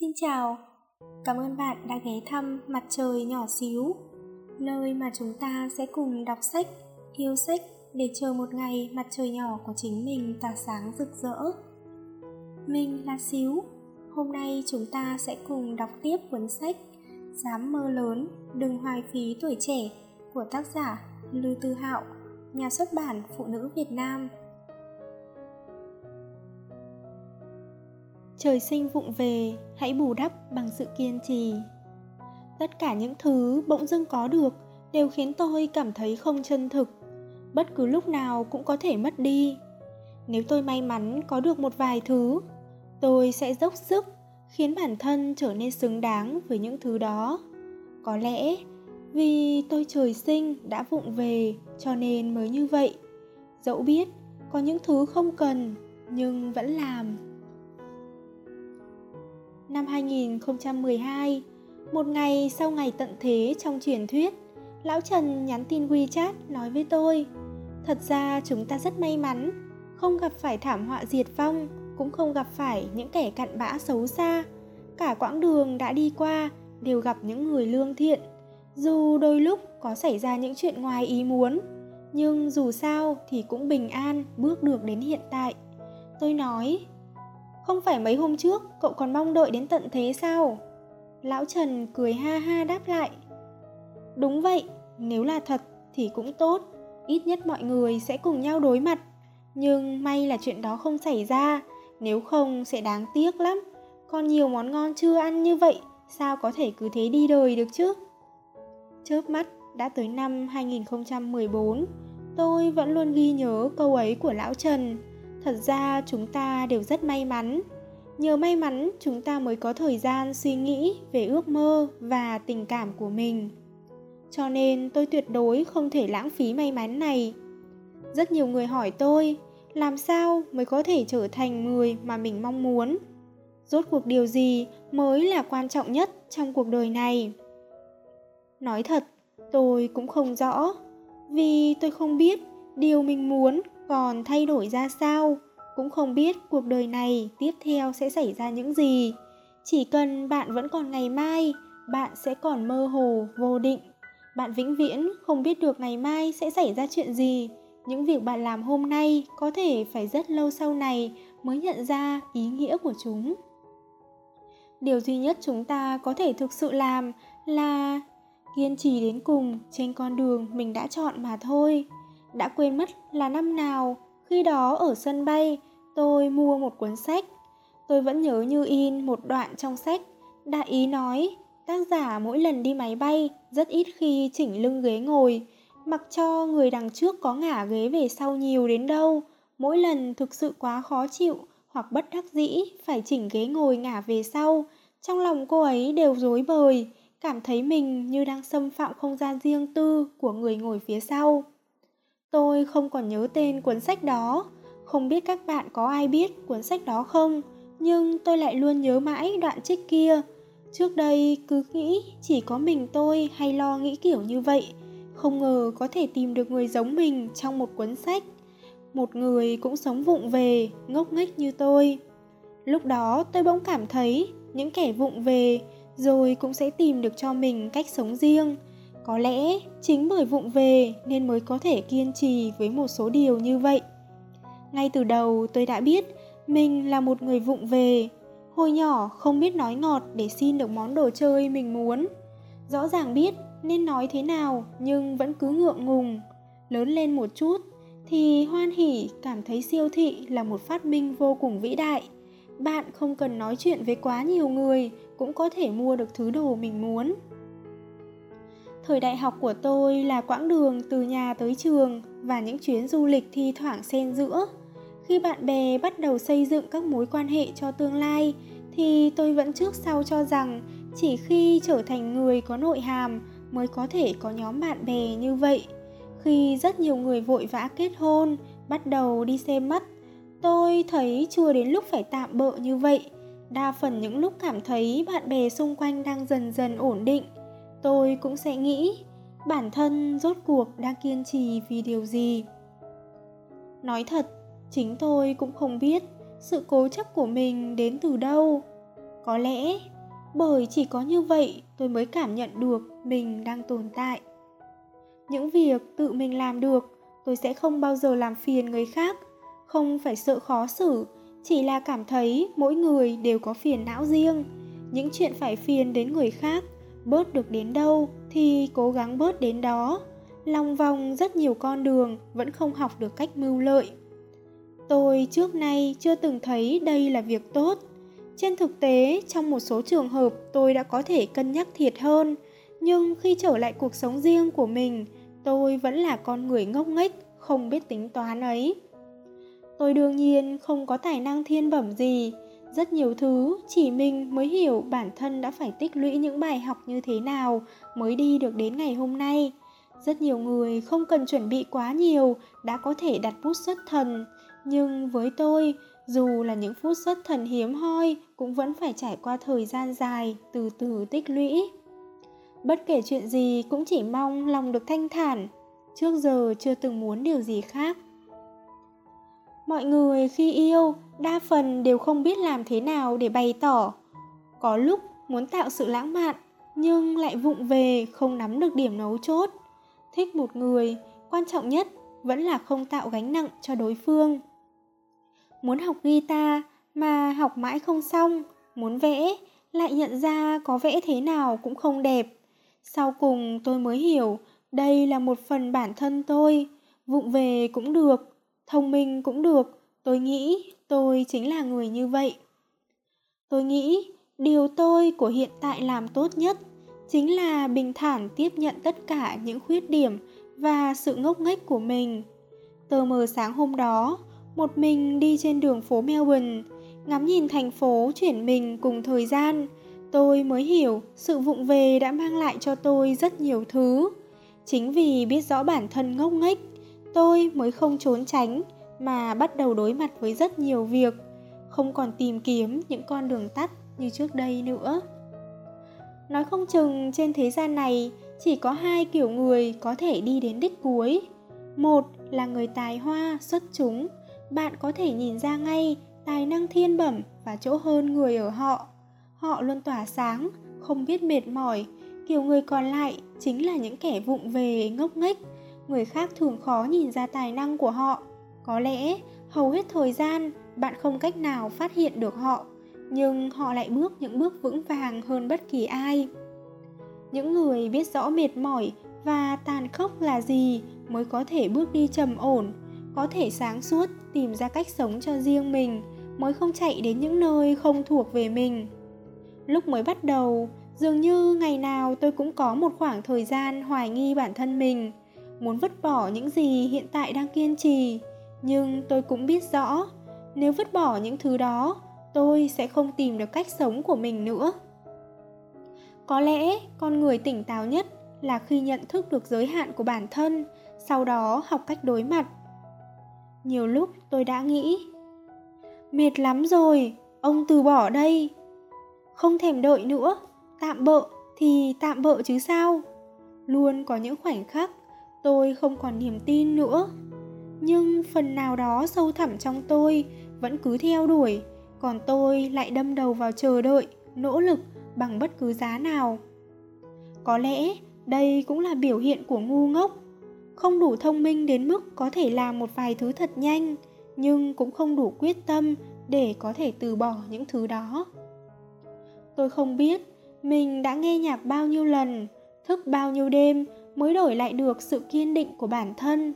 Xin chào, cảm ơn bạn đã ghé thăm Mặt trời nhỏ xíu, nơi mà chúng ta sẽ cùng đọc sách, yêu sách để chờ một ngày mặt trời nhỏ của chính mình tỏa sáng rực rỡ. Mình là Xíu, hôm nay chúng ta sẽ cùng đọc tiếp cuốn sách Dám mơ lớn, đừng hoài phí tuổi trẻ của tác giả Lư Tư Hạo, nhà xuất bản Phụ nữ Việt Nam. Trời sinh vụng về, hãy bù đắp bằng sự kiên trì. Tất cả những thứ bỗng dưng có được đều khiến tôi cảm thấy không chân thực. Bất cứ lúc nào cũng có thể mất đi. Nếu tôi may mắn có được một vài thứ, tôi sẽ dốc sức khiến bản thân trở nên xứng đáng với những thứ đó. Có lẽ vì tôi trời sinh đã vụng về cho nên mới như vậy. Dẫu biết có những thứ không cần nhưng vẫn làm năm 2012, một ngày sau ngày tận thế trong truyền thuyết, Lão Trần nhắn tin WeChat nói với tôi Thật ra chúng ta rất may mắn, không gặp phải thảm họa diệt vong, cũng không gặp phải những kẻ cặn bã xấu xa. Cả quãng đường đã đi qua đều gặp những người lương thiện. Dù đôi lúc có xảy ra những chuyện ngoài ý muốn, nhưng dù sao thì cũng bình an bước được đến hiện tại. Tôi nói, không phải mấy hôm trước cậu còn mong đợi đến tận thế sao? Lão Trần cười ha ha đáp lại. Đúng vậy, nếu là thật thì cũng tốt, ít nhất mọi người sẽ cùng nhau đối mặt. Nhưng may là chuyện đó không xảy ra, nếu không sẽ đáng tiếc lắm. Còn nhiều món ngon chưa ăn như vậy, sao có thể cứ thế đi đời được chứ? Chớp mắt đã tới năm 2014, tôi vẫn luôn ghi nhớ câu ấy của lão Trần thật ra chúng ta đều rất may mắn. Nhờ may mắn, chúng ta mới có thời gian suy nghĩ về ước mơ và tình cảm của mình. Cho nên tôi tuyệt đối không thể lãng phí may mắn này. Rất nhiều người hỏi tôi, làm sao mới có thể trở thành người mà mình mong muốn? Rốt cuộc điều gì mới là quan trọng nhất trong cuộc đời này? Nói thật, tôi cũng không rõ, vì tôi không biết điều mình muốn còn thay đổi ra sao? Cũng không biết cuộc đời này tiếp theo sẽ xảy ra những gì. Chỉ cần bạn vẫn còn ngày mai, bạn sẽ còn mơ hồ, vô định. Bạn vĩnh viễn không biết được ngày mai sẽ xảy ra chuyện gì. Những việc bạn làm hôm nay có thể phải rất lâu sau này mới nhận ra ý nghĩa của chúng. Điều duy nhất chúng ta có thể thực sự làm là kiên trì đến cùng trên con đường mình đã chọn mà thôi đã quên mất là năm nào, khi đó ở sân bay, tôi mua một cuốn sách. Tôi vẫn nhớ như in một đoạn trong sách, đại ý nói, tác giả mỗi lần đi máy bay, rất ít khi chỉnh lưng ghế ngồi, mặc cho người đằng trước có ngả ghế về sau nhiều đến đâu. Mỗi lần thực sự quá khó chịu hoặc bất đắc dĩ, phải chỉnh ghế ngồi ngả về sau. Trong lòng cô ấy đều rối bời, cảm thấy mình như đang xâm phạm không gian riêng tư của người ngồi phía sau. Tôi không còn nhớ tên cuốn sách đó, không biết các bạn có ai biết cuốn sách đó không, nhưng tôi lại luôn nhớ mãi đoạn trích kia. Trước đây cứ nghĩ chỉ có mình tôi hay lo nghĩ kiểu như vậy, không ngờ có thể tìm được người giống mình trong một cuốn sách. Một người cũng sống vụng về, ngốc nghếch như tôi. Lúc đó tôi bỗng cảm thấy những kẻ vụng về rồi cũng sẽ tìm được cho mình cách sống riêng có lẽ chính bởi vụng về nên mới có thể kiên trì với một số điều như vậy. Ngay từ đầu tôi đã biết mình là một người vụng về. Hồi nhỏ không biết nói ngọt để xin được món đồ chơi mình muốn. Rõ ràng biết nên nói thế nào nhưng vẫn cứ ngượng ngùng. Lớn lên một chút thì hoan hỉ, cảm thấy siêu thị là một phát minh vô cùng vĩ đại. Bạn không cần nói chuyện với quá nhiều người cũng có thể mua được thứ đồ mình muốn. Thời đại học của tôi là quãng đường từ nhà tới trường và những chuyến du lịch thi thoảng xen giữa. Khi bạn bè bắt đầu xây dựng các mối quan hệ cho tương lai thì tôi vẫn trước sau cho rằng chỉ khi trở thành người có nội hàm mới có thể có nhóm bạn bè như vậy. Khi rất nhiều người vội vã kết hôn, bắt đầu đi xem mắt, tôi thấy chưa đến lúc phải tạm bợ như vậy. Đa phần những lúc cảm thấy bạn bè xung quanh đang dần dần ổn định tôi cũng sẽ nghĩ bản thân rốt cuộc đang kiên trì vì điều gì. Nói thật, chính tôi cũng không biết sự cố chấp của mình đến từ đâu. Có lẽ bởi chỉ có như vậy tôi mới cảm nhận được mình đang tồn tại. Những việc tự mình làm được, tôi sẽ không bao giờ làm phiền người khác. Không phải sợ khó xử, chỉ là cảm thấy mỗi người đều có phiền não riêng. Những chuyện phải phiền đến người khác bớt được đến đâu thì cố gắng bớt đến đó. Lòng vòng rất nhiều con đường vẫn không học được cách mưu lợi. Tôi trước nay chưa từng thấy đây là việc tốt. Trên thực tế, trong một số trường hợp tôi đã có thể cân nhắc thiệt hơn, nhưng khi trở lại cuộc sống riêng của mình, tôi vẫn là con người ngốc nghếch, không biết tính toán ấy. Tôi đương nhiên không có tài năng thiên bẩm gì rất nhiều thứ, chỉ mình mới hiểu bản thân đã phải tích lũy những bài học như thế nào mới đi được đến ngày hôm nay. Rất nhiều người không cần chuẩn bị quá nhiều, đã có thể đặt bút xuất thần. Nhưng với tôi, dù là những phút xuất thần hiếm hoi, cũng vẫn phải trải qua thời gian dài từ từ tích lũy. Bất kể chuyện gì cũng chỉ mong lòng được thanh thản. Trước giờ chưa từng muốn điều gì khác mọi người khi yêu, đa phần đều không biết làm thế nào để bày tỏ. Có lúc muốn tạo sự lãng mạn, nhưng lại vụng về không nắm được điểm nấu chốt. Thích một người, quan trọng nhất vẫn là không tạo gánh nặng cho đối phương. Muốn học guitar mà học mãi không xong, muốn vẽ, lại nhận ra có vẽ thế nào cũng không đẹp. Sau cùng tôi mới hiểu, đây là một phần bản thân tôi, vụng về cũng được thông minh cũng được. Tôi nghĩ tôi chính là người như vậy. Tôi nghĩ điều tôi của hiện tại làm tốt nhất chính là bình thản tiếp nhận tất cả những khuyết điểm và sự ngốc nghếch của mình. Tờ mờ sáng hôm đó, một mình đi trên đường phố melbourne, ngắm nhìn thành phố chuyển mình cùng thời gian, tôi mới hiểu sự vụng về đã mang lại cho tôi rất nhiều thứ. Chính vì biết rõ bản thân ngốc nghếch tôi mới không trốn tránh mà bắt đầu đối mặt với rất nhiều việc, không còn tìm kiếm những con đường tắt như trước đây nữa. Nói không chừng trên thế gian này chỉ có hai kiểu người có thể đi đến đích cuối. Một là người tài hoa, xuất chúng. Bạn có thể nhìn ra ngay tài năng thiên bẩm và chỗ hơn người ở họ. Họ luôn tỏa sáng, không biết mệt mỏi. Kiểu người còn lại chính là những kẻ vụng về, ngốc nghếch người khác thường khó nhìn ra tài năng của họ. Có lẽ, hầu hết thời gian, bạn không cách nào phát hiện được họ, nhưng họ lại bước những bước vững vàng hơn bất kỳ ai. Những người biết rõ mệt mỏi và tàn khốc là gì mới có thể bước đi trầm ổn, có thể sáng suốt tìm ra cách sống cho riêng mình, mới không chạy đến những nơi không thuộc về mình. Lúc mới bắt đầu, dường như ngày nào tôi cũng có một khoảng thời gian hoài nghi bản thân mình muốn vứt bỏ những gì hiện tại đang kiên trì. Nhưng tôi cũng biết rõ, nếu vứt bỏ những thứ đó, tôi sẽ không tìm được cách sống của mình nữa. Có lẽ con người tỉnh táo nhất là khi nhận thức được giới hạn của bản thân, sau đó học cách đối mặt. Nhiều lúc tôi đã nghĩ, mệt lắm rồi, ông từ bỏ đây. Không thèm đợi nữa, tạm bợ thì tạm bợ chứ sao? Luôn có những khoảnh khắc tôi không còn niềm tin nữa. Nhưng phần nào đó sâu thẳm trong tôi vẫn cứ theo đuổi, còn tôi lại đâm đầu vào chờ đợi, nỗ lực bằng bất cứ giá nào. Có lẽ đây cũng là biểu hiện của ngu ngốc. Không đủ thông minh đến mức có thể làm một vài thứ thật nhanh, nhưng cũng không đủ quyết tâm để có thể từ bỏ những thứ đó. Tôi không biết mình đã nghe nhạc bao nhiêu lần, thức bao nhiêu đêm mới đổi lại được sự kiên định của bản thân.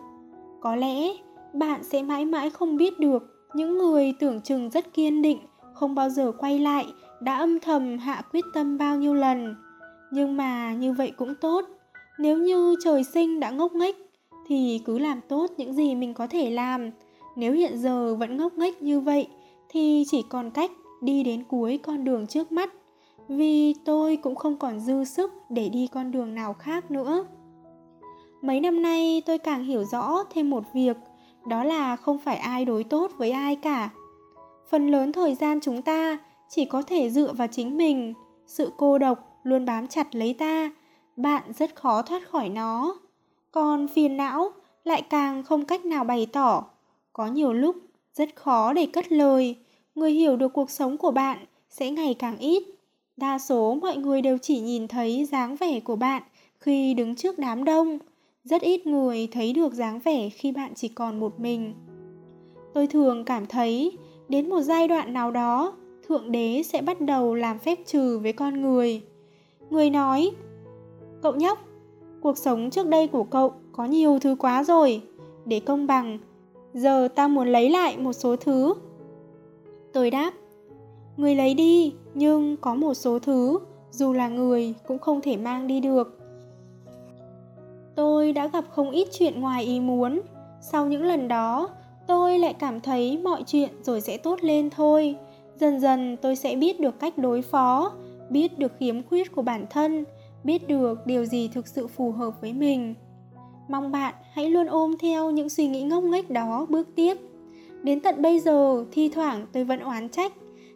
Có lẽ, bạn sẽ mãi mãi không biết được, những người tưởng chừng rất kiên định, không bao giờ quay lại, đã âm thầm hạ quyết tâm bao nhiêu lần. Nhưng mà như vậy cũng tốt. Nếu như trời sinh đã ngốc nghếch, thì cứ làm tốt những gì mình có thể làm. Nếu hiện giờ vẫn ngốc nghếch như vậy, thì chỉ còn cách đi đến cuối con đường trước mắt. Vì tôi cũng không còn dư sức để đi con đường nào khác nữa mấy năm nay tôi càng hiểu rõ thêm một việc, đó là không phải ai đối tốt với ai cả phần lớn thời gian chúng ta chỉ có thể dựa vào chính mình, sự cô độc luôn bám chặt lấy ta, bạn rất khó thoát khỏi nó còn phiền não lại càng không cách nào bày tỏ có nhiều lúc rất khó để cất lời, người hiểu được cuộc sống của bạn sẽ ngày càng ít. Đa số mọi người đều chỉ nhìn thấy dáng vẻ của bạn khi đứng trước đám đông. Rất ít người thấy được dáng vẻ khi bạn chỉ còn một mình. Tôi thường cảm thấy đến một giai đoạn nào đó, Thượng Đế sẽ bắt đầu làm phép trừ với con người. Người nói, cậu nhóc, cuộc sống trước đây của cậu có nhiều thứ quá rồi. Để công bằng, giờ ta muốn lấy lại một số thứ. Tôi đáp, người lấy đi, nhưng có một số thứ, dù là người cũng không thể mang đi được. Tôi đã gặp không ít chuyện ngoài ý muốn. Sau những lần đó, tôi lại cảm thấy mọi chuyện rồi sẽ tốt lên thôi. Dần dần tôi sẽ biết được cách đối phó, biết được khiếm khuyết của bản thân, biết được điều gì thực sự phù hợp với mình. Mong bạn hãy luôn ôm theo những suy nghĩ ngốc nghếch đó bước tiếp. Đến tận bây giờ, thi thoảng tôi vẫn oán trách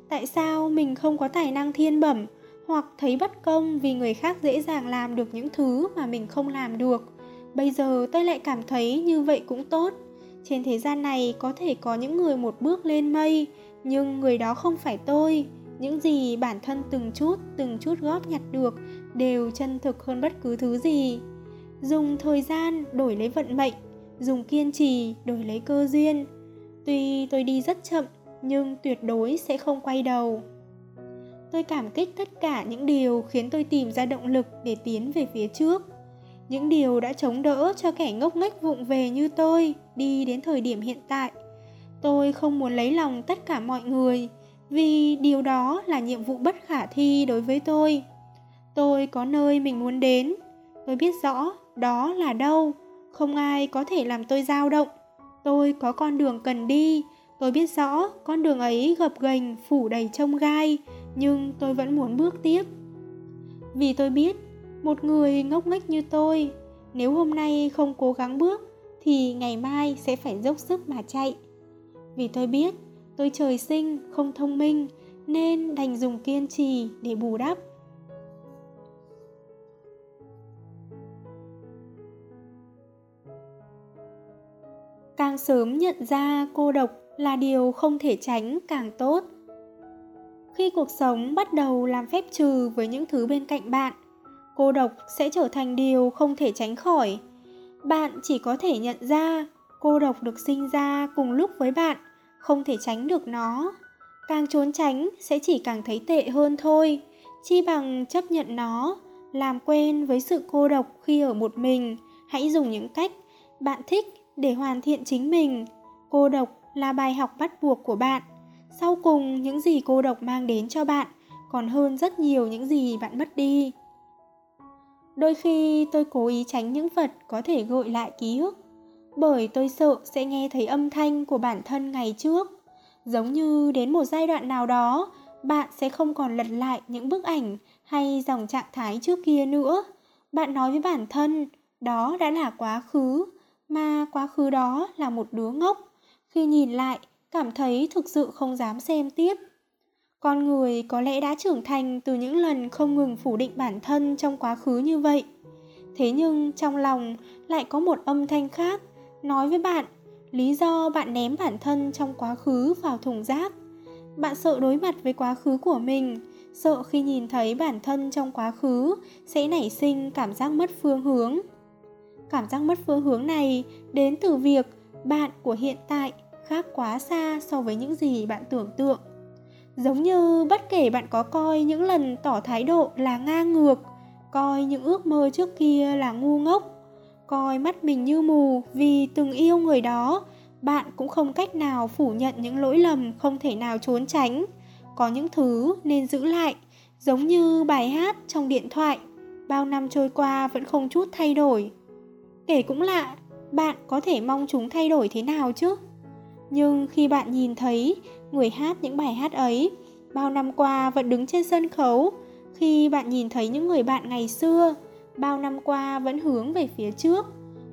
tại sao mình không có tài năng thiên bẩm hoặc thấy bất công vì người khác dễ dàng làm được những thứ mà mình không làm được. Bây giờ tôi lại cảm thấy như vậy cũng tốt. Trên thế gian này có thể có những người một bước lên mây, nhưng người đó không phải tôi. Những gì bản thân từng chút, từng chút góp nhặt được đều chân thực hơn bất cứ thứ gì. Dùng thời gian đổi lấy vận mệnh, dùng kiên trì đổi lấy cơ duyên. Tuy tôi đi rất chậm, nhưng tuyệt đối sẽ không quay đầu. Tôi cảm kích tất cả những điều khiến tôi tìm ra động lực để tiến về phía trước. Những điều đã chống đỡ cho kẻ ngốc nghếch vụng về như tôi đi đến thời điểm hiện tại. Tôi không muốn lấy lòng tất cả mọi người vì điều đó là nhiệm vụ bất khả thi đối với tôi. Tôi có nơi mình muốn đến, tôi biết rõ đó là đâu, không ai có thể làm tôi dao động. Tôi có con đường cần đi, tôi biết rõ con đường ấy gập ghềnh phủ đầy trông gai, nhưng tôi vẫn muốn bước tiếp. Vì tôi biết, một người ngốc nghếch như tôi, nếu hôm nay không cố gắng bước thì ngày mai sẽ phải dốc sức mà chạy. Vì tôi biết, tôi trời sinh không thông minh nên đành dùng kiên trì để bù đắp. Càng sớm nhận ra cô độc là điều không thể tránh càng tốt khi cuộc sống bắt đầu làm phép trừ với những thứ bên cạnh bạn, cô độc sẽ trở thành điều không thể tránh khỏi. Bạn chỉ có thể nhận ra cô độc được sinh ra cùng lúc với bạn, không thể tránh được nó. Càng trốn tránh sẽ chỉ càng thấy tệ hơn thôi, chi bằng chấp nhận nó, làm quen với sự cô độc khi ở một mình. Hãy dùng những cách bạn thích để hoàn thiện chính mình. Cô độc là bài học bắt buộc của bạn sau cùng, những gì cô độc mang đến cho bạn, còn hơn rất nhiều những gì bạn mất đi. Đôi khi tôi cố ý tránh những vật có thể gợi lại ký ức, bởi tôi sợ sẽ nghe thấy âm thanh của bản thân ngày trước. Giống như đến một giai đoạn nào đó, bạn sẽ không còn lật lại những bức ảnh hay dòng trạng thái trước kia nữa. Bạn nói với bản thân, đó đã là quá khứ, mà quá khứ đó là một đứa ngốc. Khi nhìn lại cảm thấy thực sự không dám xem tiếp. Con người có lẽ đã trưởng thành từ những lần không ngừng phủ định bản thân trong quá khứ như vậy. Thế nhưng trong lòng lại có một âm thanh khác, nói với bạn, lý do bạn ném bản thân trong quá khứ vào thùng rác. Bạn sợ đối mặt với quá khứ của mình, sợ khi nhìn thấy bản thân trong quá khứ sẽ nảy sinh cảm giác mất phương hướng. Cảm giác mất phương hướng này đến từ việc bạn của hiện tại khác quá xa so với những gì bạn tưởng tượng. Giống như bất kể bạn có coi những lần tỏ thái độ là ngang ngược, coi những ước mơ trước kia là ngu ngốc, coi mắt mình như mù vì từng yêu người đó, bạn cũng không cách nào phủ nhận những lỗi lầm không thể nào trốn tránh. Có những thứ nên giữ lại, giống như bài hát trong điện thoại, bao năm trôi qua vẫn không chút thay đổi. Kể cũng lạ, bạn có thể mong chúng thay đổi thế nào chứ? Nhưng khi bạn nhìn thấy người hát những bài hát ấy, bao năm qua vẫn đứng trên sân khấu. Khi bạn nhìn thấy những người bạn ngày xưa, bao năm qua vẫn hướng về phía trước,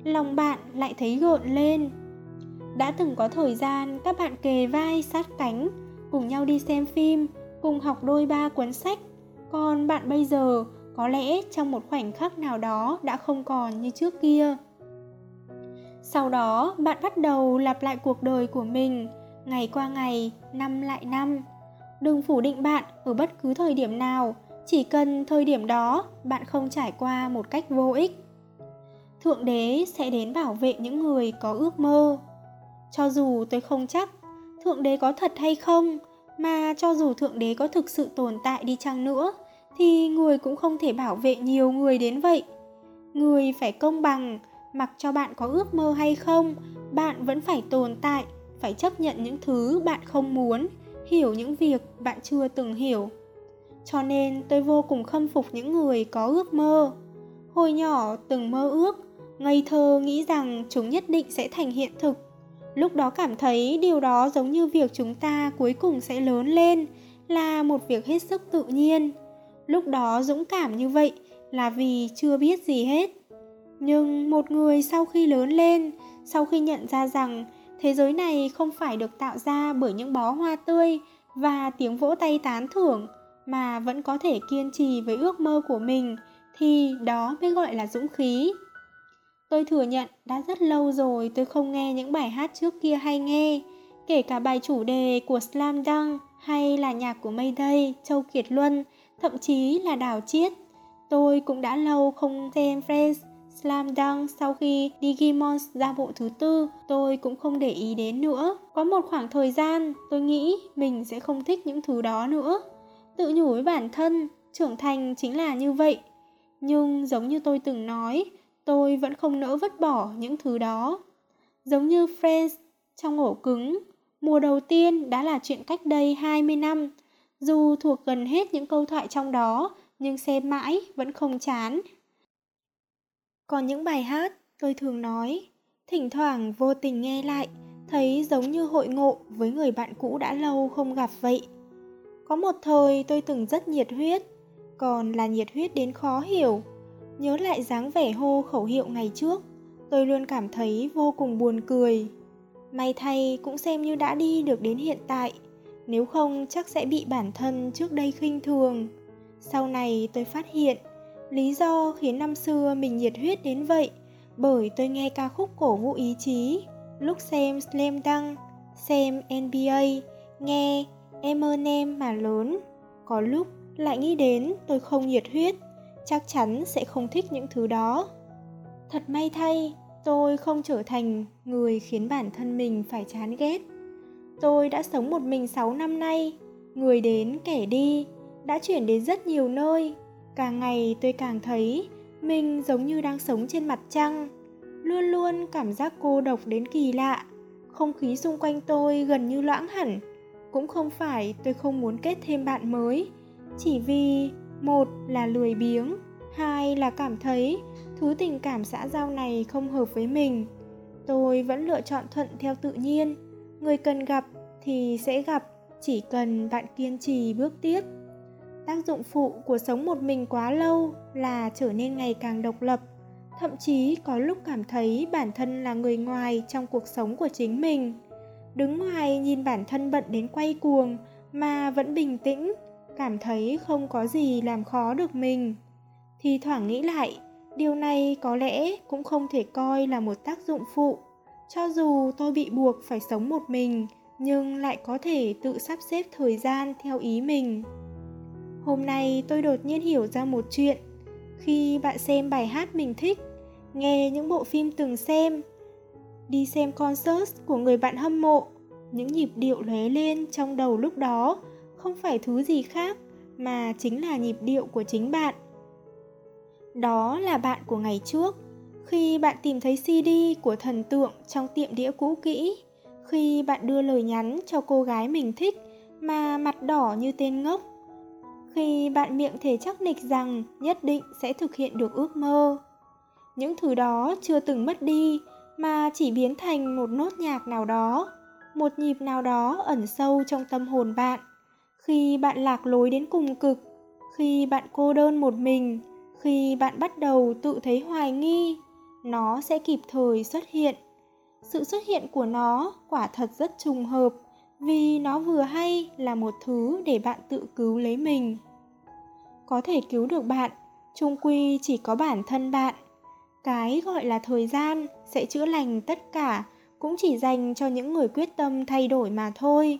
lòng bạn lại thấy gợn lên. Đã từng có thời gian, các bạn kề vai sát cánh, cùng nhau đi xem phim, cùng học đôi ba cuốn sách. Còn bạn bây giờ, có lẽ trong một khoảnh khắc nào đó đã không còn như trước kia sau đó, bạn bắt đầu lặp lại cuộc đời của mình, ngày qua ngày, năm lại năm. Đừng phủ định bạn ở bất cứ thời điểm nào, chỉ cần thời điểm đó bạn không trải qua một cách vô ích. Thượng đế sẽ đến bảo vệ những người có ước mơ. Cho dù tôi không chắc thượng đế có thật hay không, mà cho dù thượng đế có thực sự tồn tại đi chăng nữa, thì người cũng không thể bảo vệ nhiều người đến vậy. Người phải công bằng mặc cho bạn có ước mơ hay không, bạn vẫn phải tồn tại, phải chấp nhận những thứ bạn không muốn, hiểu những việc bạn chưa từng hiểu. Cho nên tôi vô cùng khâm phục những người có ước mơ. Hồi nhỏ từng mơ ước, ngây thơ nghĩ rằng chúng nhất định sẽ thành hiện thực. Lúc đó cảm thấy điều đó giống như việc chúng ta cuối cùng sẽ lớn lên, là một việc hết sức tự nhiên. Lúc đó dũng cảm như vậy là vì chưa biết gì hết nhưng một người sau khi lớn lên, sau khi nhận ra rằng thế giới này không phải được tạo ra bởi những bó hoa tươi và tiếng vỗ tay tán thưởng mà vẫn có thể kiên trì với ước mơ của mình, thì đó mới gọi là dũng khí. Tôi thừa nhận đã rất lâu rồi tôi không nghe những bài hát trước kia hay nghe, kể cả bài chủ đề của slam dunk hay là nhạc của mayday, châu kiệt luân, thậm chí là đào chiết. Tôi cũng đã lâu không xem friends Slam Dunk sau khi Digimon ra bộ thứ tư, tôi cũng không để ý đến nữa. Có một khoảng thời gian, tôi nghĩ mình sẽ không thích những thứ đó nữa. Tự nhủ với bản thân, trưởng thành chính là như vậy. Nhưng giống như tôi từng nói, tôi vẫn không nỡ vứt bỏ những thứ đó. Giống như Friends trong ổ cứng, mùa đầu tiên đã là chuyện cách đây 20 năm. Dù thuộc gần hết những câu thoại trong đó, nhưng xem mãi vẫn không chán. Còn những bài hát tôi thường nói, thỉnh thoảng vô tình nghe lại, thấy giống như hội ngộ với người bạn cũ đã lâu không gặp vậy. Có một thời tôi từng rất nhiệt huyết, còn là nhiệt huyết đến khó hiểu. Nhớ lại dáng vẻ hô khẩu hiệu ngày trước, tôi luôn cảm thấy vô cùng buồn cười. May thay cũng xem như đã đi được đến hiện tại, nếu không chắc sẽ bị bản thân trước đây khinh thường. Sau này tôi phát hiện Lý do khiến năm xưa mình nhiệt huyết đến vậy bởi tôi nghe ca khúc cổ vũ ý chí, lúc xem Slam Dunk, xem NBA, nghe Eminem mà lớn. Có lúc lại nghĩ đến tôi không nhiệt huyết, chắc chắn sẽ không thích những thứ đó. Thật may thay, tôi không trở thành người khiến bản thân mình phải chán ghét. Tôi đã sống một mình 6 năm nay, người đến kẻ đi, đã chuyển đến rất nhiều nơi càng ngày tôi càng thấy mình giống như đang sống trên mặt trăng. Luôn luôn cảm giác cô độc đến kỳ lạ. Không khí xung quanh tôi gần như loãng hẳn. Cũng không phải tôi không muốn kết thêm bạn mới. Chỉ vì, một là lười biếng, hai là cảm thấy thứ tình cảm xã giao này không hợp với mình. Tôi vẫn lựa chọn thuận theo tự nhiên. Người cần gặp thì sẽ gặp, chỉ cần bạn kiên trì bước tiếp tác dụng phụ của sống một mình quá lâu là trở nên ngày càng độc lập. Thậm chí có lúc cảm thấy bản thân là người ngoài trong cuộc sống của chính mình. Đứng ngoài nhìn bản thân bận đến quay cuồng mà vẫn bình tĩnh, cảm thấy không có gì làm khó được mình. Thì thoảng nghĩ lại, điều này có lẽ cũng không thể coi là một tác dụng phụ. Cho dù tôi bị buộc phải sống một mình, nhưng lại có thể tự sắp xếp thời gian theo ý mình. Hôm nay tôi đột nhiên hiểu ra một chuyện. Khi bạn xem bài hát mình thích, nghe những bộ phim từng xem, đi xem concert của người bạn hâm mộ, những nhịp điệu lóe lên trong đầu lúc đó không phải thứ gì khác mà chính là nhịp điệu của chính bạn. Đó là bạn của ngày trước, khi bạn tìm thấy CD của thần tượng trong tiệm đĩa cũ kỹ, khi bạn đưa lời nhắn cho cô gái mình thích mà mặt đỏ như tên ngốc khi bạn miệng thể chắc nịch rằng nhất định sẽ thực hiện được ước mơ. Những thứ đó chưa từng mất đi mà chỉ biến thành một nốt nhạc nào đó, một nhịp nào đó ẩn sâu trong tâm hồn bạn. Khi bạn lạc lối đến cùng cực, khi bạn cô đơn một mình, khi bạn bắt đầu tự thấy hoài nghi, nó sẽ kịp thời xuất hiện. Sự xuất hiện của nó quả thật rất trùng hợp vì nó vừa hay là một thứ để bạn tự cứu lấy mình có thể cứu được bạn. Trung quy chỉ có bản thân bạn. Cái gọi là thời gian sẽ chữa lành tất cả, cũng chỉ dành cho những người quyết tâm thay đổi mà thôi.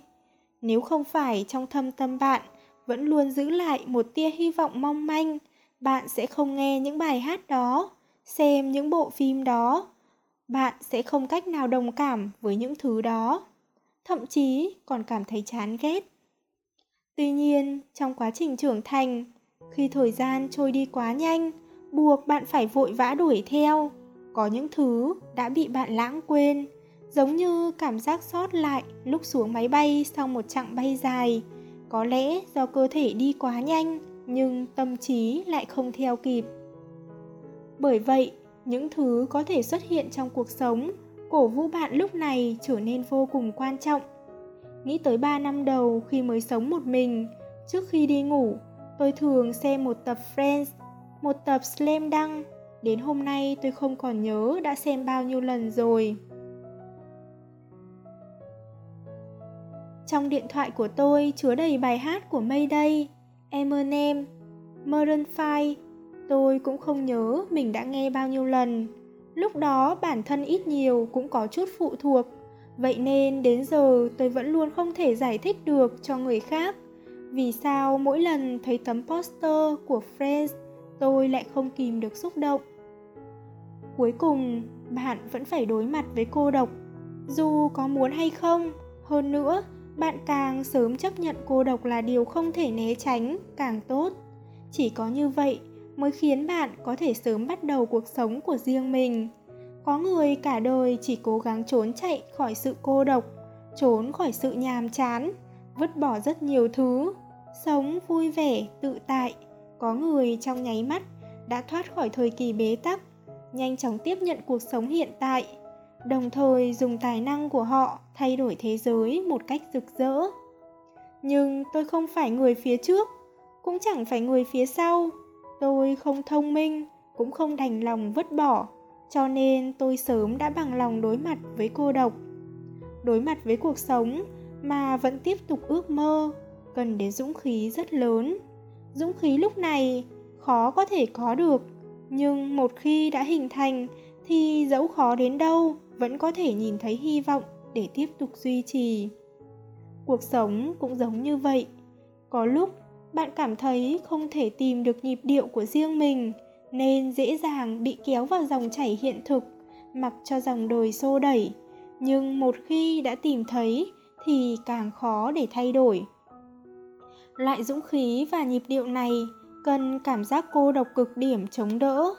Nếu không phải trong thâm tâm bạn vẫn luôn giữ lại một tia hy vọng mong manh, bạn sẽ không nghe những bài hát đó, xem những bộ phim đó. Bạn sẽ không cách nào đồng cảm với những thứ đó, thậm chí còn cảm thấy chán ghét. Tuy nhiên, trong quá trình trưởng thành khi thời gian trôi đi quá nhanh, buộc bạn phải vội vã đuổi theo. Có những thứ đã bị bạn lãng quên, giống như cảm giác sót lại lúc xuống máy bay sau một chặng bay dài. Có lẽ do cơ thể đi quá nhanh, nhưng tâm trí lại không theo kịp. Bởi vậy, những thứ có thể xuất hiện trong cuộc sống, cổ vũ bạn lúc này trở nên vô cùng quan trọng. Nghĩ tới 3 năm đầu khi mới sống một mình, trước khi đi ngủ tôi thường xem một tập Friends một tập Slam Dunk đến hôm nay tôi không còn nhớ đã xem bao nhiêu lần rồi Trong điện thoại của tôi chứa đầy bài hát của Mayday, Eminem, Maroon 5. Tôi cũng không nhớ mình đã nghe bao nhiêu lần. Lúc đó bản thân ít nhiều cũng có chút phụ thuộc. Vậy nên đến giờ tôi vẫn luôn không thể giải thích được cho người khác vì sao mỗi lần thấy tấm poster của Friends tôi lại không kìm được xúc động. Cuối cùng, bạn vẫn phải đối mặt với cô độc, dù có muốn hay không. Hơn nữa, bạn càng sớm chấp nhận cô độc là điều không thể né tránh càng tốt chỉ có như vậy mới khiến bạn có thể sớm bắt đầu cuộc sống của riêng mình có người cả đời chỉ cố gắng trốn chạy khỏi sự cô độc trốn khỏi sự nhàm chán vứt bỏ rất nhiều thứ, sống vui vẻ, tự tại. Có người trong nháy mắt đã thoát khỏi thời kỳ bế tắc, nhanh chóng tiếp nhận cuộc sống hiện tại, đồng thời dùng tài năng của họ thay đổi thế giới một cách rực rỡ. Nhưng tôi không phải người phía trước, cũng chẳng phải người phía sau. Tôi không thông minh, cũng không đành lòng vứt bỏ, cho nên tôi sớm đã bằng lòng đối mặt với cô độc. Đối mặt với cuộc sống mà vẫn tiếp tục ước mơ, cần đến dũng khí rất lớn. Dũng khí lúc này khó có thể có được, nhưng một khi đã hình thành thì dẫu khó đến đâu vẫn có thể nhìn thấy hy vọng để tiếp tục duy trì. Cuộc sống cũng giống như vậy, có lúc bạn cảm thấy không thể tìm được nhịp điệu của riêng mình, nên dễ dàng bị kéo vào dòng chảy hiện thực, mặc cho dòng đời xô đẩy. Nhưng một khi đã tìm thấy thì càng khó để thay đổi. Loại dũng khí và nhịp điệu này cần cảm giác cô độc cực điểm chống đỡ,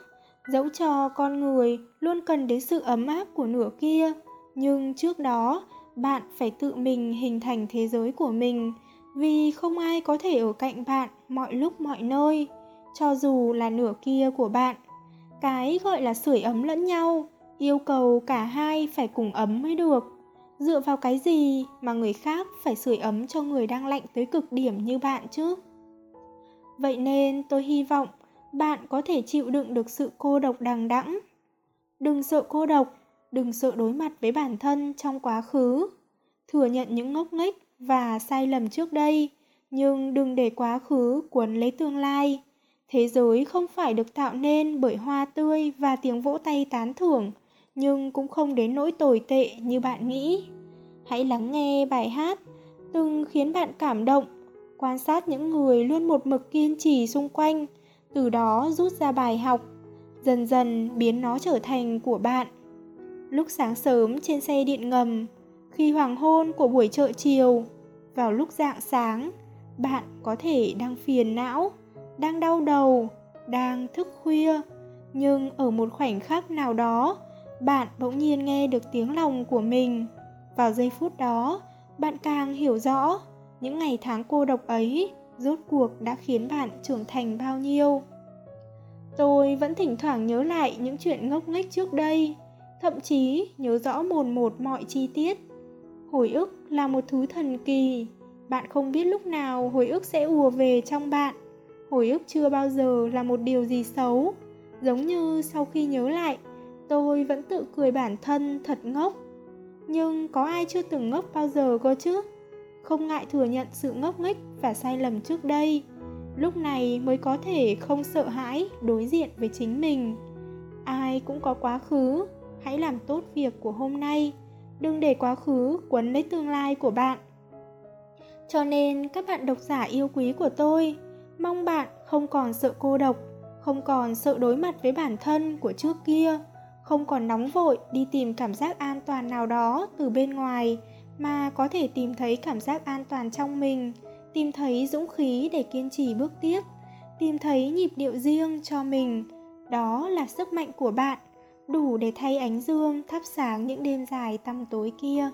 dẫu cho con người luôn cần đến sự ấm áp của nửa kia, nhưng trước đó, bạn phải tự mình hình thành thế giới của mình, vì không ai có thể ở cạnh bạn mọi lúc mọi nơi, cho dù là nửa kia của bạn. Cái gọi là sưởi ấm lẫn nhau, yêu cầu cả hai phải cùng ấm mới được dựa vào cái gì mà người khác phải sưởi ấm cho người đang lạnh tới cực điểm như bạn chứ? Vậy nên tôi hy vọng bạn có thể chịu đựng được sự cô độc đằng đẵng. Đừng sợ cô độc, đừng sợ đối mặt với bản thân trong quá khứ. Thừa nhận những ngốc nghếch và sai lầm trước đây, nhưng đừng để quá khứ cuốn lấy tương lai. Thế giới không phải được tạo nên bởi hoa tươi và tiếng vỗ tay tán thưởng nhưng cũng không đến nỗi tồi tệ như bạn nghĩ. Hãy lắng nghe bài hát từng khiến bạn cảm động. Quan sát những người luôn một mực kiên trì xung quanh. Từ đó rút ra bài học. Dần dần biến nó trở thành của bạn. Lúc sáng sớm trên xe điện ngầm, khi hoàng hôn của buổi chợ chiều, vào lúc dạng sáng, bạn có thể đang phiền não, đang đau đầu, đang thức khuya. Nhưng ở một khoảnh khắc nào đó bạn bỗng nhiên nghe được tiếng lòng của mình. Vào giây phút đó, bạn càng hiểu rõ, những ngày tháng cô độc ấy rốt cuộc đã khiến bạn trưởng thành bao nhiêu. Tôi vẫn thỉnh thoảng nhớ lại những chuyện ngốc nghếch trước đây, thậm chí nhớ rõ mồn một mọi chi tiết. Hồi ức là một thứ thần kỳ, bạn không biết lúc nào hồi ức sẽ ùa về trong bạn. Hồi ức chưa bao giờ là một điều gì xấu, giống như sau khi nhớ lại tôi vẫn tự cười bản thân thật ngốc. Nhưng có ai chưa từng ngốc bao giờ cơ chứ? Không ngại thừa nhận sự ngốc nghếch và sai lầm trước đây. Lúc này mới có thể không sợ hãi, đối diện với chính mình. Ai cũng có quá khứ, hãy làm tốt việc của hôm nay. Đừng để quá khứ quấn lấy tương lai của bạn. Cho nên các bạn độc giả yêu quý của tôi, mong bạn không còn sợ cô độc, không còn sợ đối mặt với bản thân của trước kia không còn nóng vội đi tìm cảm giác an toàn nào đó từ bên ngoài, mà có thể tìm thấy cảm giác an toàn trong mình, tìm thấy dũng khí để kiên trì bước tiếp, tìm thấy nhịp điệu riêng cho mình. Đó là sức mạnh của bạn, đủ để thay ánh dương thắp sáng những đêm dài tăm tối kia.